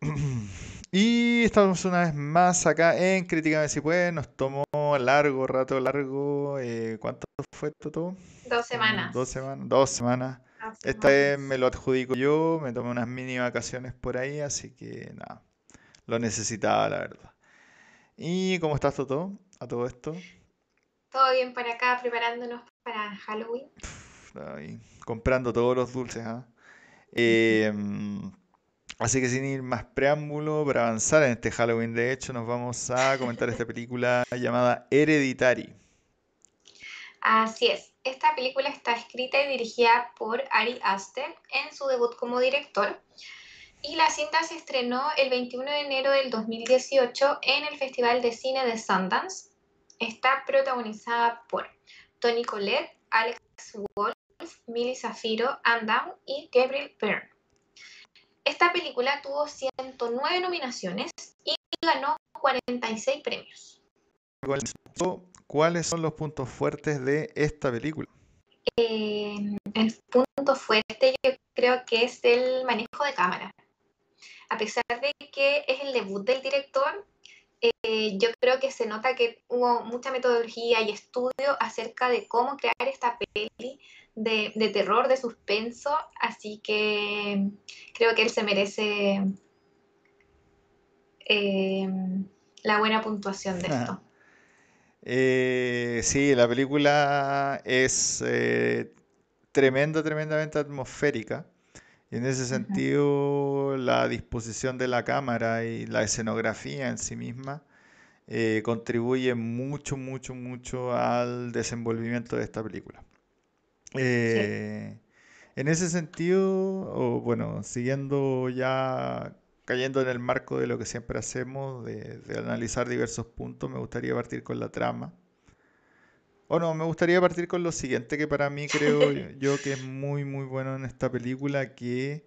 Y estamos una vez más acá en Críticamente si puede. Nos tomó largo, rato largo. Eh, ¿Cuánto fue esto todo? Dos semanas. Dos semanas. Dos semanas. Esta vez me lo adjudico yo. Me tomé unas mini vacaciones por ahí, así que nada. Lo necesitaba, la verdad. ¿Y cómo estás todo a todo esto? Todo bien por acá, preparándonos para Halloween. comprando todos los dulces, ¿ah? Em, así que sin ir más preámbulo, para avanzar en este Halloween, de hecho, nos vamos a comentar esta película llamada Hereditary. Así es. Esta película está escrita y dirigida por Ari Aster en su debut como director. Y la cinta se estrenó el 21 de enero del 2018 en el Festival de Cine de Sundance. Está protagonizada por Tony Collette, Alex Wolff, Millie Zafiro, Anne y Gabriel Byrne. Esta película tuvo 109 nominaciones y ganó 46 premios. ¿Cuáles son los puntos fuertes de esta película? Eh, el punto fuerte yo creo que es el manejo de cámara. A pesar de que es el debut del director, eh, yo creo que se nota que hubo mucha metodología y estudio acerca de cómo crear esta peli de, terror, de suspenso, así que creo que él se merece eh, la buena puntuación de esto. Eh, sí, la película es tremenda, tremendamente atmosférica. Y en ese sentido, la disposición de la cámara y la escenografía en sí misma eh, contribuye mucho, mucho, mucho al desenvolvimiento de esta película. Eh, en ese sentido, o bueno, siguiendo ya cayendo en el marco de lo que siempre hacemos, de analizar diversos puntos, me gustaría partir con la trama. O no, me gustaría partir con lo siguiente que para mí creo yo que es muy muy bueno en esta película, que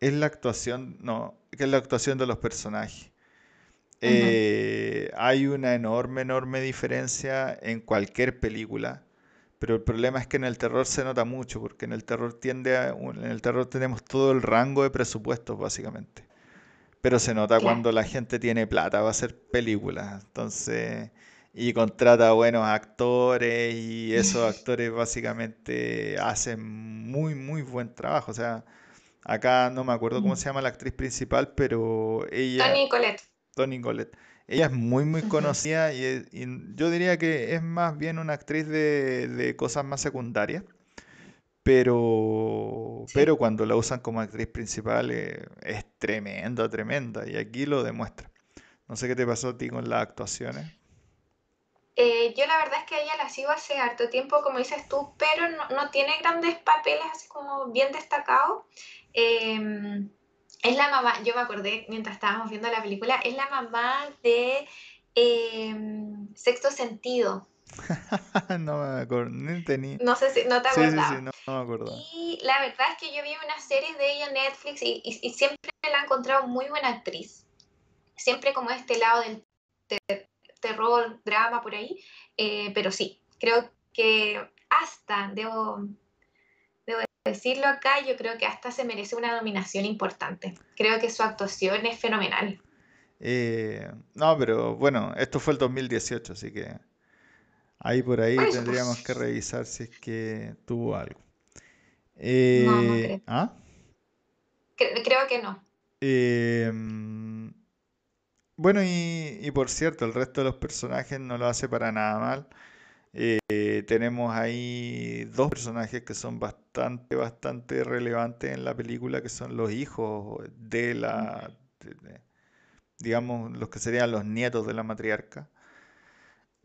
es la actuación, no, que es la actuación de los personajes. Eh, hay una enorme, enorme diferencia en cualquier película, pero el problema es que en el terror se nota mucho, porque en el terror tiende a, en el terror tenemos todo el rango de presupuestos básicamente, pero se nota cuando la gente tiene plata va a hacer películas, entonces y contrata buenos actores y esos actores básicamente hacen muy, muy buen trabajo. O sea, acá no me acuerdo cómo se llama la actriz principal, pero ella... Tony Colette. Tony Colette. Ella es muy, muy conocida y, yo diría que es más bien una actriz de, cosas más secundarias. Pero, pero cuando la usan como actriz principal eh, es tremenda, tremenda. Y aquí lo demuestra. No sé qué te pasó a ti con las actuaciones. Eh, yo la verdad es que ella la sigo hace harto tiempo, como dices tú, pero no, tiene grandes papeles así como bien destacados. Em, es la mamá, yo me acordé mientras estábamos viendo la película, es la mamá de em, Sexto Sentido. no me acuerdo, ni tenía. No sé si no te acuerdas. Sí, sí, no, me acuerdo. Y la verdad es que yo vi una serie de ella en Netflix y, siempre la he encontrado muy buena actriz. Siempre como este lado del terror, drama por ahí, eh, pero sí, creo que hasta, debo, debo decirlo acá, yo creo que hasta se merece una nominación importante. Creo que su actuación es fenomenal. Eh, no, pero bueno, esto fue el 2018, así que ahí por ahí tendríamos que revisar si es que tuvo algo. no, no eh, creo. ¿ah? creo que no. Bueno, y, por cierto, el resto de los personajes no lo hace para nada mal. Eh, tenemos ahí dos personajes que son bastante, bastante relevantes en la película, que son los hijos de la, digamos, los que serían los nietos de la matriarca.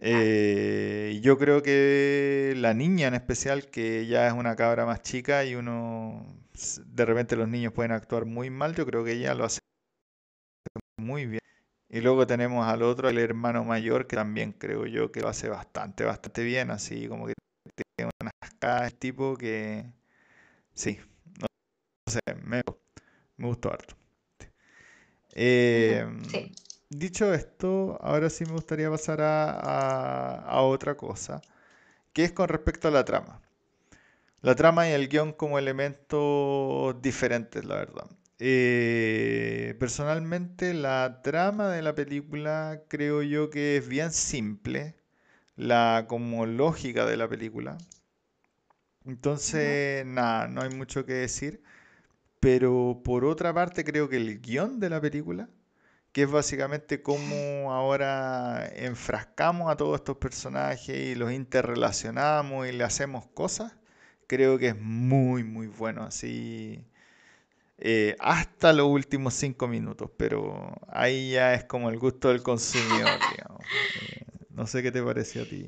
Eh, yo creo que la niña en especial, que ya es una cabra más chica y uno, de repente los niños pueden actuar muy mal, yo creo que ella lo hace muy bien. Y luego tenemos al otro, el hermano mayor, que también creo yo que lo hace bastante, bastante bien, así como que tiene unas caras tipo que sí, no, sé, me, gustó harto. Eh, dicho esto, ahora sí me gustaría pasar a, otra cosa, que es con respecto a la trama. La trama y el guion como elementos diferentes, la verdad. Eh, personalmente la trama de la película creo yo que es bien simple, la como lógica de la película. Entonces, nada, no hay mucho que decir. Pero por otra parte creo que el guion de la película, que es básicamente cómo ahora enfrascamos a todos estos personajes y los interrelacionamos y le hacemos cosas, creo que es muy, muy bueno. Así eh, hasta los últimos cinco minutos, pero ahí ya es como el gusto del consumidor, digamos. Eh, no sé qué te parece a ti.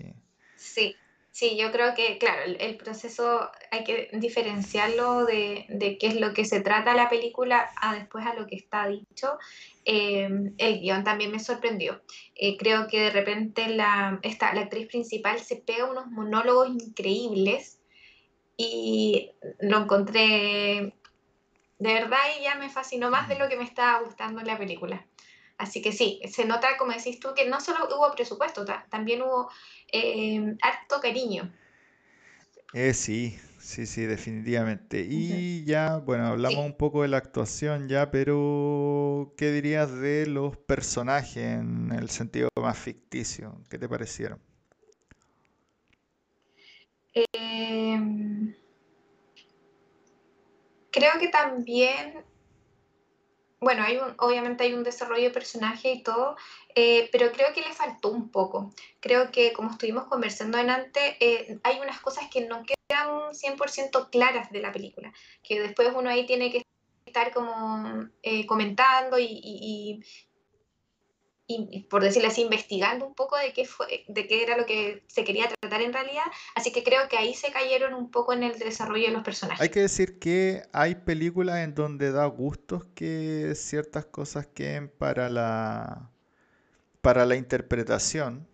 Sí, sí, yo creo que, claro, el, proceso hay que diferenciarlo de, de, qué es lo que se trata la película a después a lo que está dicho. Em, el guion también me sorprendió. Eh, creo que de repente la, esta, la actriz principal se pega unos monólogos increíbles y lo encontré de verdad ella me fascinó más de lo que me estaba gustando en la película. Así que sí, se nota, como decís tú, que no solo hubo presupuesto, también hubo eh, harto cariño. Eh, sí, sí, sí, definitivamente. Y ya, bueno, hablamos un poco de la actuación ya, pero ¿qué dirías de los personajes en el sentido más ficticio? ¿Qué te parecieron? Eh, creo que también, bueno, hay un, obviamente hay un desarrollo de personaje y todo, eh, pero creo que le faltó un poco. Creo que como estuvimos conversando antes, eh, hay unas cosas que no quedan 100% claras de la película, que después uno ahí tiene que estar como eh, comentando y, y, por decirlo así, investigando un poco de qué, fue, de qué era lo que se quería tratar en realidad. Así que creo que ahí se cayeron un poco en el desarrollo de los personajes. Hay que decir que hay películas en donde da gustos que ciertas cosas queden para la, para la interpretación.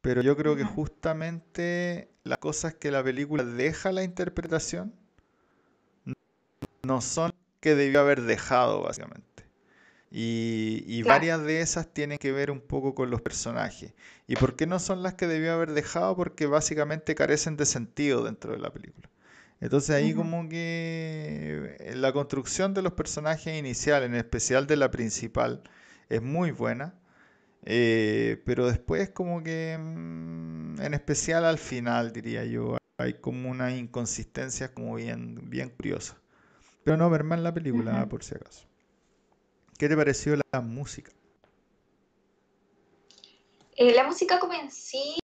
Pero yo creo que justamente las cosas que la película deja la interpretación no son que debió haber dejado, básicamente. Y, varias de esas tienen que ver un poco con los personajes. ¿Y por qué no son las que debió haber dejado? Porque básicamente carecen de sentido dentro de la película. Entonces ahí como que eh, la construcción de los personajes iniciales, en especial de la principal, es muy buena. Eh, pero después como que, mm, en especial al final, diría yo, hay como una inconsistencia como bien, bien curiosa. Pero no ver mal la película, por si acaso. ¿Qué te pareció la música? Eh, la música como en sí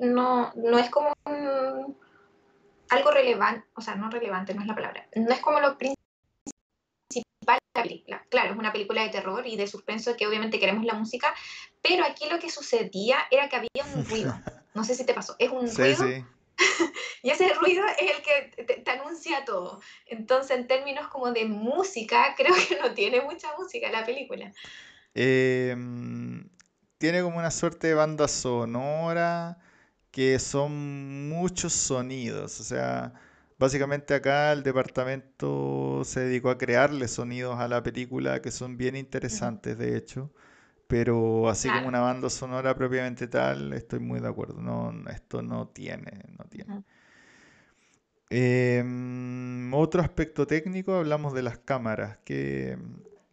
no, no es como algo relevante, o sea, no relevante, no es la palabra, no es como lo principal de la película. Claro, es una película de terror y de suspenso que obviamente queremos la música, pero aquí lo que sucedía era que había un ruido. No sé si te pasó, es un ruido sí. y ese ruido es el que te, anuncia todo. Entonces, en términos como de música, creo que no tiene mucha música la película. Em, tiene como una suerte de banda sonora que son muchos sonidos. O sea, básicamente acá el departamento se dedicó a crearle sonidos a la película que son bien interesantes, de hecho. Pero así como una banda sonora propiamente tal, estoy muy de acuerdo. No, esto no tiene, no tiene. Em, otro aspecto técnico, hablamos de las cámaras. Que,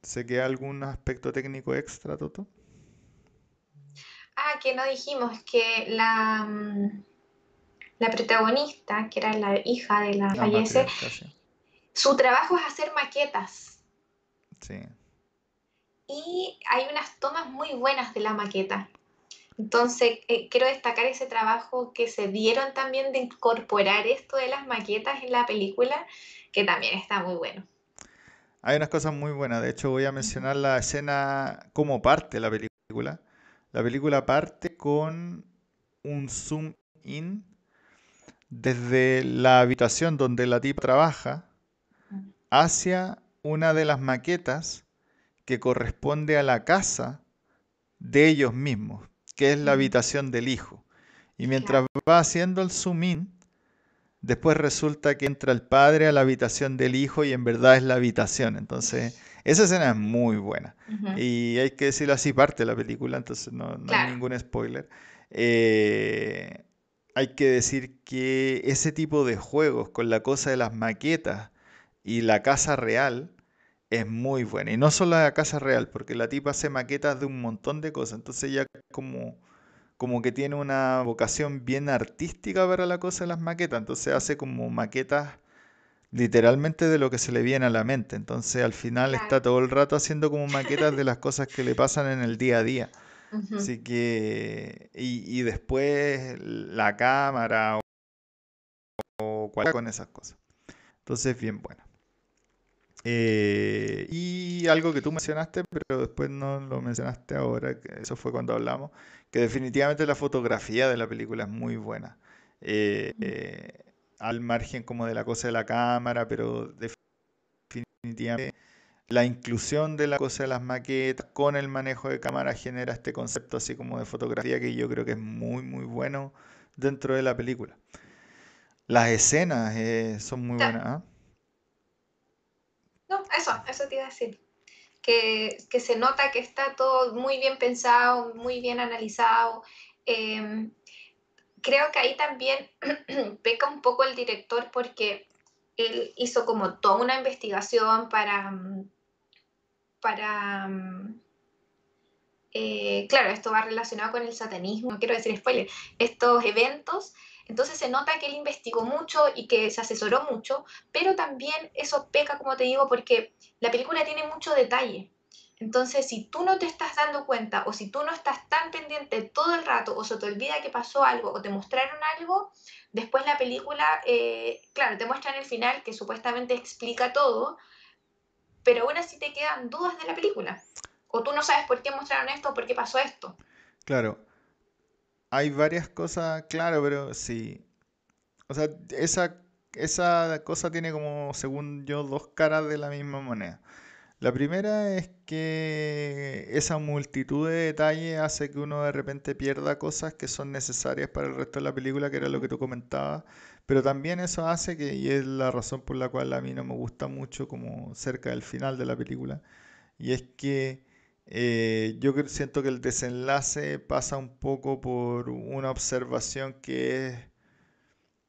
¿Se queda algún aspecto técnico extra, Toto? Ah, que no dijimos que la, mm, la protagonista, que era la hija de la, fallece, su trabajo es hacer maquetas. Sí y hay unas tomas muy buenas de la maqueta. Entonces, eh, quiero destacar ese trabajo que se dieron también de incorporar esto de las maquetas en la película, que también está muy bueno. Hay unas cosas muy buenas, de hecho voy a mencionar la escena como parte de la película. La película parte con un zoom in desde la habitación donde la tipa trabaja hacia una de las maquetas que corresponde a la casa de ellos mismos, que es la habitación del hijo. Y mientras va haciendo el zoom in, después resulta que entra el padre a la habitación del hijo y en verdad es la habitación. Entonces, esa escena es muy buena. Y hay que decirlo así, parte de la película, entonces no, hay ningún spoiler. Eh, hay que decir que ese tipo de juegos con la cosa de las maquetas Y la casa real es muy buena. Y no solo la casa real, porque la tipa hace maquetas de un montón de cosas. Entonces ella como, como que tiene una vocación bien artística para la cosa de las maquetas. Entonces hace como maquetas literalmente de lo que se le viene a la mente. Entonces al final está todo el rato haciendo como maquetas de las cosas que le pasan en el día a día. Así que, y, después la cámara o, o cual con esas cosas. Entonces, bien buena. Eh, y algo que tú mencionaste, pero después no lo mencionaste ahora, que eso fue cuando hablamos, que definitivamente la fotografía de la película es muy buena. Eh, eh, al margen como de la cosa de la cámara, pero definitivamente la inclusión de la cosa de las maquetas con el manejo de cámara genera este concepto así como de fotografía que yo creo que es muy muy bueno dentro de la película. Las escenas son muy buenas. ¿ah? Eso, eso te iba a decir. Que, se nota que está todo muy bien pensado, muy bien analizado. Em, creo que ahí también peca un poco el director porque él hizo como toda una investigación para, para eh, claro, esto va relacionado con el satanismo, no quiero decir spoiler, estos eventos entonces se nota que él investigó mucho y que se asesoró mucho, pero también eso peca, como te digo, porque la película tiene mucho detalle. Entonces, si tú no te estás dando cuenta o si tú no estás tan pendiente todo el rato o se te olvida que pasó algo o te mostraron algo, después la película, eh, claro, te muestran el final que supuestamente explica todo, pero aún así te quedan dudas de la película. O tú no sabes por qué mostraron esto o por qué pasó esto. Claro, hay varias cosas, claro, pero sí. O sea, esa, esa cosa tiene como, según yo, dos caras de la misma moneda. La primera es que esa multitud de detalles hace que uno de repente pierda cosas que son necesarias para el resto de la película, que era lo que tú comentabas. Pero también eso hace que, y es la razón por la cual a mí no me gusta mucho como cerca del final de la película, y es que eh, yo siento que el desenlace pasa un poco por una observación que es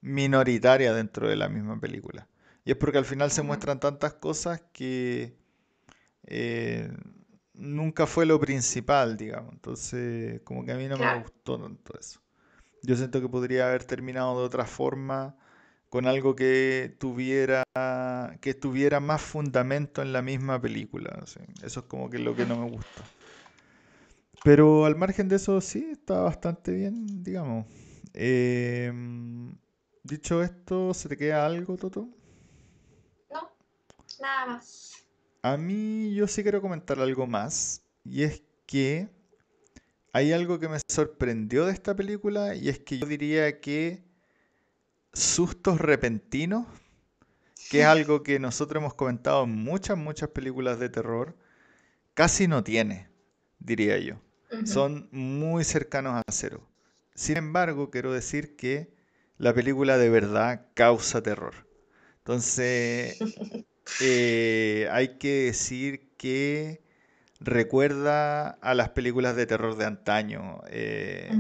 minoritaria dentro de la misma película. Y es porque al final se muestran tantas cosas que eh, nunca fue lo principal, digamos. Entonces, como que a mí no me gustó tanto eso. Yo siento que podría haber terminado de otra forma con algo que tuviera que tuviera más fundamento en la misma película. Eso es como que lo que no me gusta. Pero al margen de eso, sí, está bastante bien, digamos. Em, dicho esto, ¿se te queda algo, Toto? No, nada más. A mí yo sí quiero comentar algo más. Y es que hay algo que me sorprendió de esta película y es que yo diría que sustos repentinos, que es algo que nosotros hemos comentado en muchas, muchas películas de terror, casi no tiene, diría yo. Son muy cercanos a cero. Sin embargo, quiero decir que la película de verdad causa terror. Entonces, eh, hay que decir que recuerda a las películas de terror de antaño. Eh,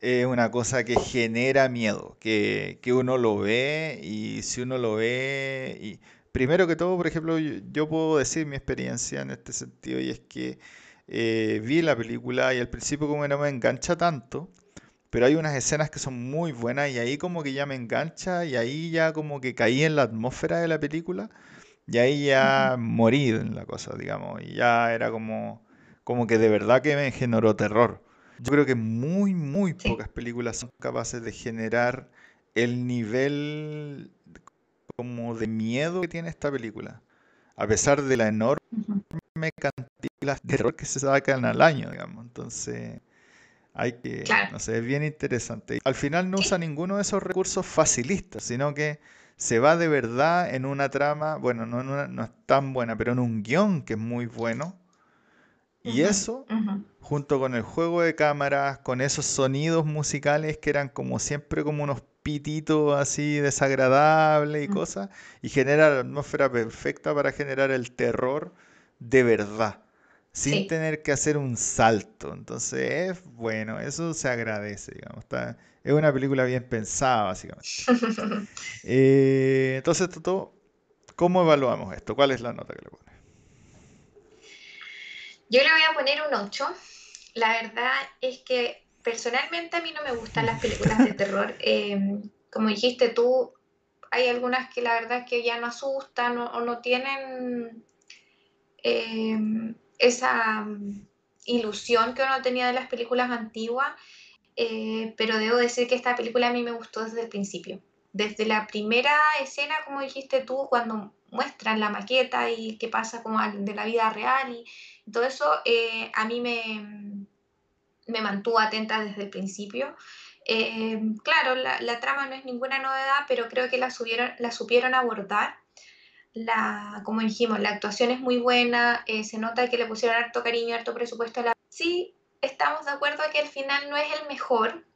es una cosa que genera miedo, que, uno lo ve y si uno lo ve... Y, primero que todo, por ejemplo, yo, puedo decir mi experiencia en este sentido y es que eh, vi la película y al principio como no me engancha tanto, pero hay unas escenas que son muy buenas y ahí como que ya me engancha y ahí ya como que caí en la atmósfera de la película y ahí ya morí en la cosa, digamos, y ya era como, como que de verdad que me generó terror. Yo creo que muy, muy pocas películas son capaces de generar el nivel como de miedo que tiene esta película. A pesar de la enorme cantidad de terror que se sacan al año, digamos. Entonces, hay que, no sé, es bien interesante. Al final no usa ninguno de esos recursos facilistas, sino que se va de verdad en una trama, bueno, no, no es tan buena, pero en un guion que es muy bueno y eso, junto con el juego de cámaras, con esos sonidos musicales que eran como siempre como unos pititos así desagradables y cosas, y genera la atmósfera perfecta para generar el terror de verdad, sin tener que hacer un salto. Entonces es bueno, eso se agradece, digamos. es una película bien pensada, básicamente. Eh, entonces, todo ¿Cómo evaluamos esto? ¿Cuál es la nota que le pone? Yo le voy a poner un 8. La verdad es que personalmente a mí no me gustan las películas de terror. Em, como dijiste tú, hay algunas que la verdad es que ya no asustan o, no tienen em, esa ilusión que uno tenía de las películas antiguas, eh, pero debo decir que esta película a mí me gustó desde el principio. Desde la primera escena, como dijiste tú, cuando muestran la maqueta y qué pasa como de la vida real y todo eso, eh, a mí me, me mantuvo atenta desde el principio. Eh, claro, la, trama no es ninguna novedad, pero creo que la, subieron, la supieron abordar. La, como dijimos, la actuación es muy buena, eh, se nota que le pusieron harto cariño, harto presupuesto. A la... Sí, estamos de acuerdo que el final no es el mejor,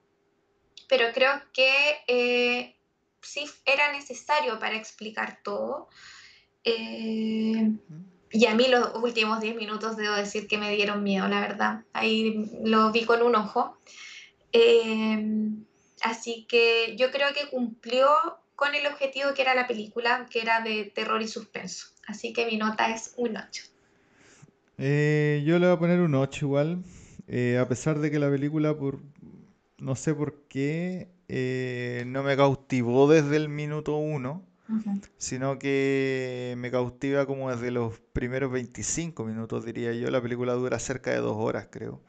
pero creo que eh, sí era necesario para explicar todo. Y a mí los últimos 10 minutos debo decir que me dieron miedo, la verdad. Ahí lo vi con un ojo. Em, así que yo creo que cumplió con el objetivo que era la película, que era de terror y suspenso. Así que mi nota es un 8. Eh, yo le voy a poner un 8 igual, eh, a pesar de que la película, por no sé por qué, eh, no me cautivó desde el minuto 1 sino que me cautiva como desde los primeros 25 minutos, diría yo. La película dura cerca de dos horas, creo.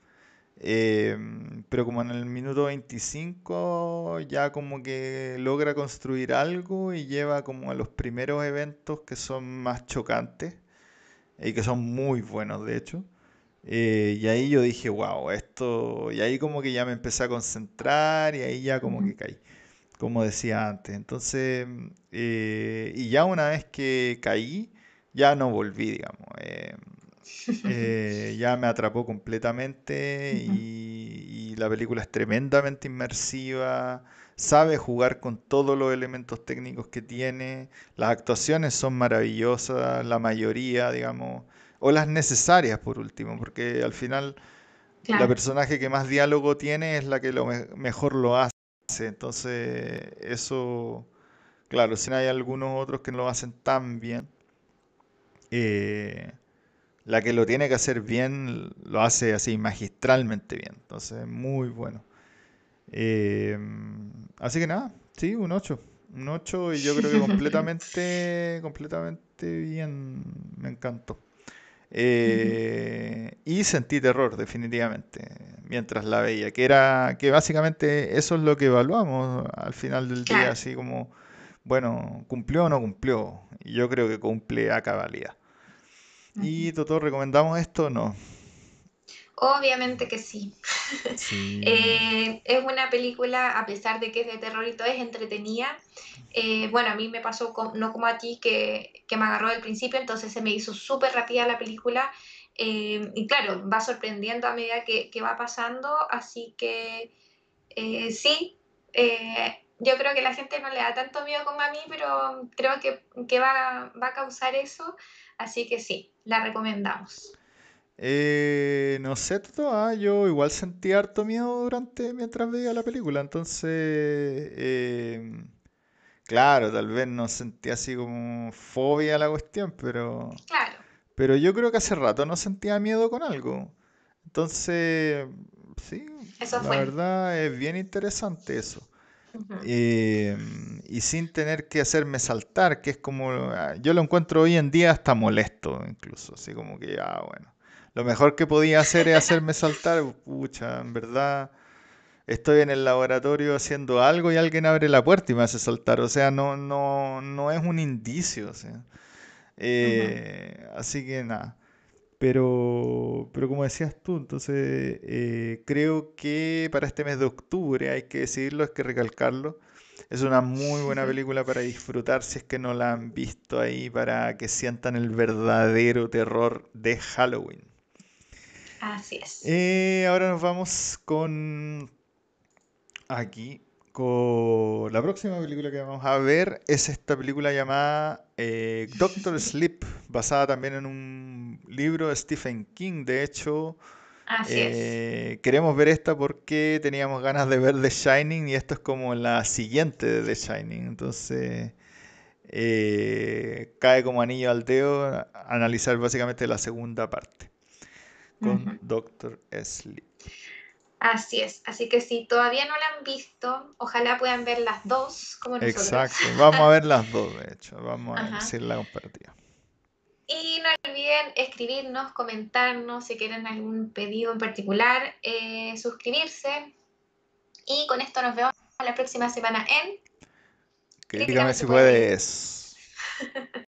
Em, pero como en el minuto 25 ya como que logra construir algo y lleva como a los primeros eventos que son más chocantes y que son muy buenos de hecho. Eh, y ahí yo dije, wow, esto... Y ahí como que ya me empecé a concentrar y ahí ya como que caí como decía antes. Entonces, eh, y ya una vez que caí, ya no volví, digamos. Eh, eh, ya me atrapó completamente y, la película es tremendamente inmersiva, sabe jugar con todos los elementos técnicos que tiene, las actuaciones son maravillosas, la mayoría, digamos, o las necesarias por último, porque al final la personaje que más diálogo tiene es la que lo mejor lo hace. Entonces, eso, claro, si hay algunos otros que no lo hacen tan bien, eh, la que lo tiene que hacer bien lo hace así magistralmente bien. Entonces, muy bueno. Eh, así que nada, sí, un 8. Un 8 y yo creo que completamente, completamente bien. Me encantó. Eh, y sentí terror, definitivamente, mientras la veía, que era que básicamente eso es lo que evaluamos al final del día, así como, bueno, cumplió o no cumplió. Y yo creo que cumple a cabalidad. ¿Y Toto, recomendamos esto o no? Obviamente que sí. Eh, es una película, a pesar de que es de terror y todo, es entretenida. Eh, bueno, a mí me pasó no como a ti, que, que, me agarró del principio, entonces se me hizo súper rápida la película. Eh, y claro, va sorprendiendo a medida que, que va pasando, así que sí, yo creo que la gente no le da tanto miedo como a mí, pero creo que, que va, va a causar eso, así que sí, la recomendamos. Eh, no sé, todo, ah, yo igual sentí harto miedo durante mientras veía la película, entonces, claro, tal vez no sentí así como fobia a la cuestión, pero, claro. pero yo creo que hace rato no sentía miedo con algo, entonces, sí, la verdad es bien interesante eso. Em, y sin tener que hacerme saltar, que es como, ah, yo lo encuentro hoy en día hasta molesto, incluso, así como que, ah, bueno lo mejor que podía hacer es hacerme saltar. Pucha, en verdad estoy en el laboratorio haciendo algo y alguien abre la puerta y me hace saltar. O sea, no, no, no es un indicio. Eh, así que nada. Pero, pero como decías tú, entonces eh, creo que para este mes de octubre hay que decirlo, hay que recalcarlo. Es una muy buena película para disfrutar si es que no la han visto ahí, para que sientan el verdadero terror de Halloween. Así es. Eh, ahora nos vamos con aquí, con la próxima película que vamos a ver es esta película llamada eh, Doctor Sleep, basada también en un libro de Stephen King. De hecho, Así eh, queremos ver esta porque teníamos ganas de ver The Shining y esto es como la siguiente de The Shining. Entonces, eh, cae como anillo al dedo analizar básicamente la segunda parte con Doctor Sleep. Así es, así que si todavía no la han visto, ojalá puedan ver las dos como nosotros. Exacto, vamos a ver las dos, de hecho, vamos a hacer la comparativa. Y no olviden escribirnos, comentarnos si quieren algún pedido en particular, eh, suscribirse. Y con esto nos vemos la próxima semana en Críticamente si puedes.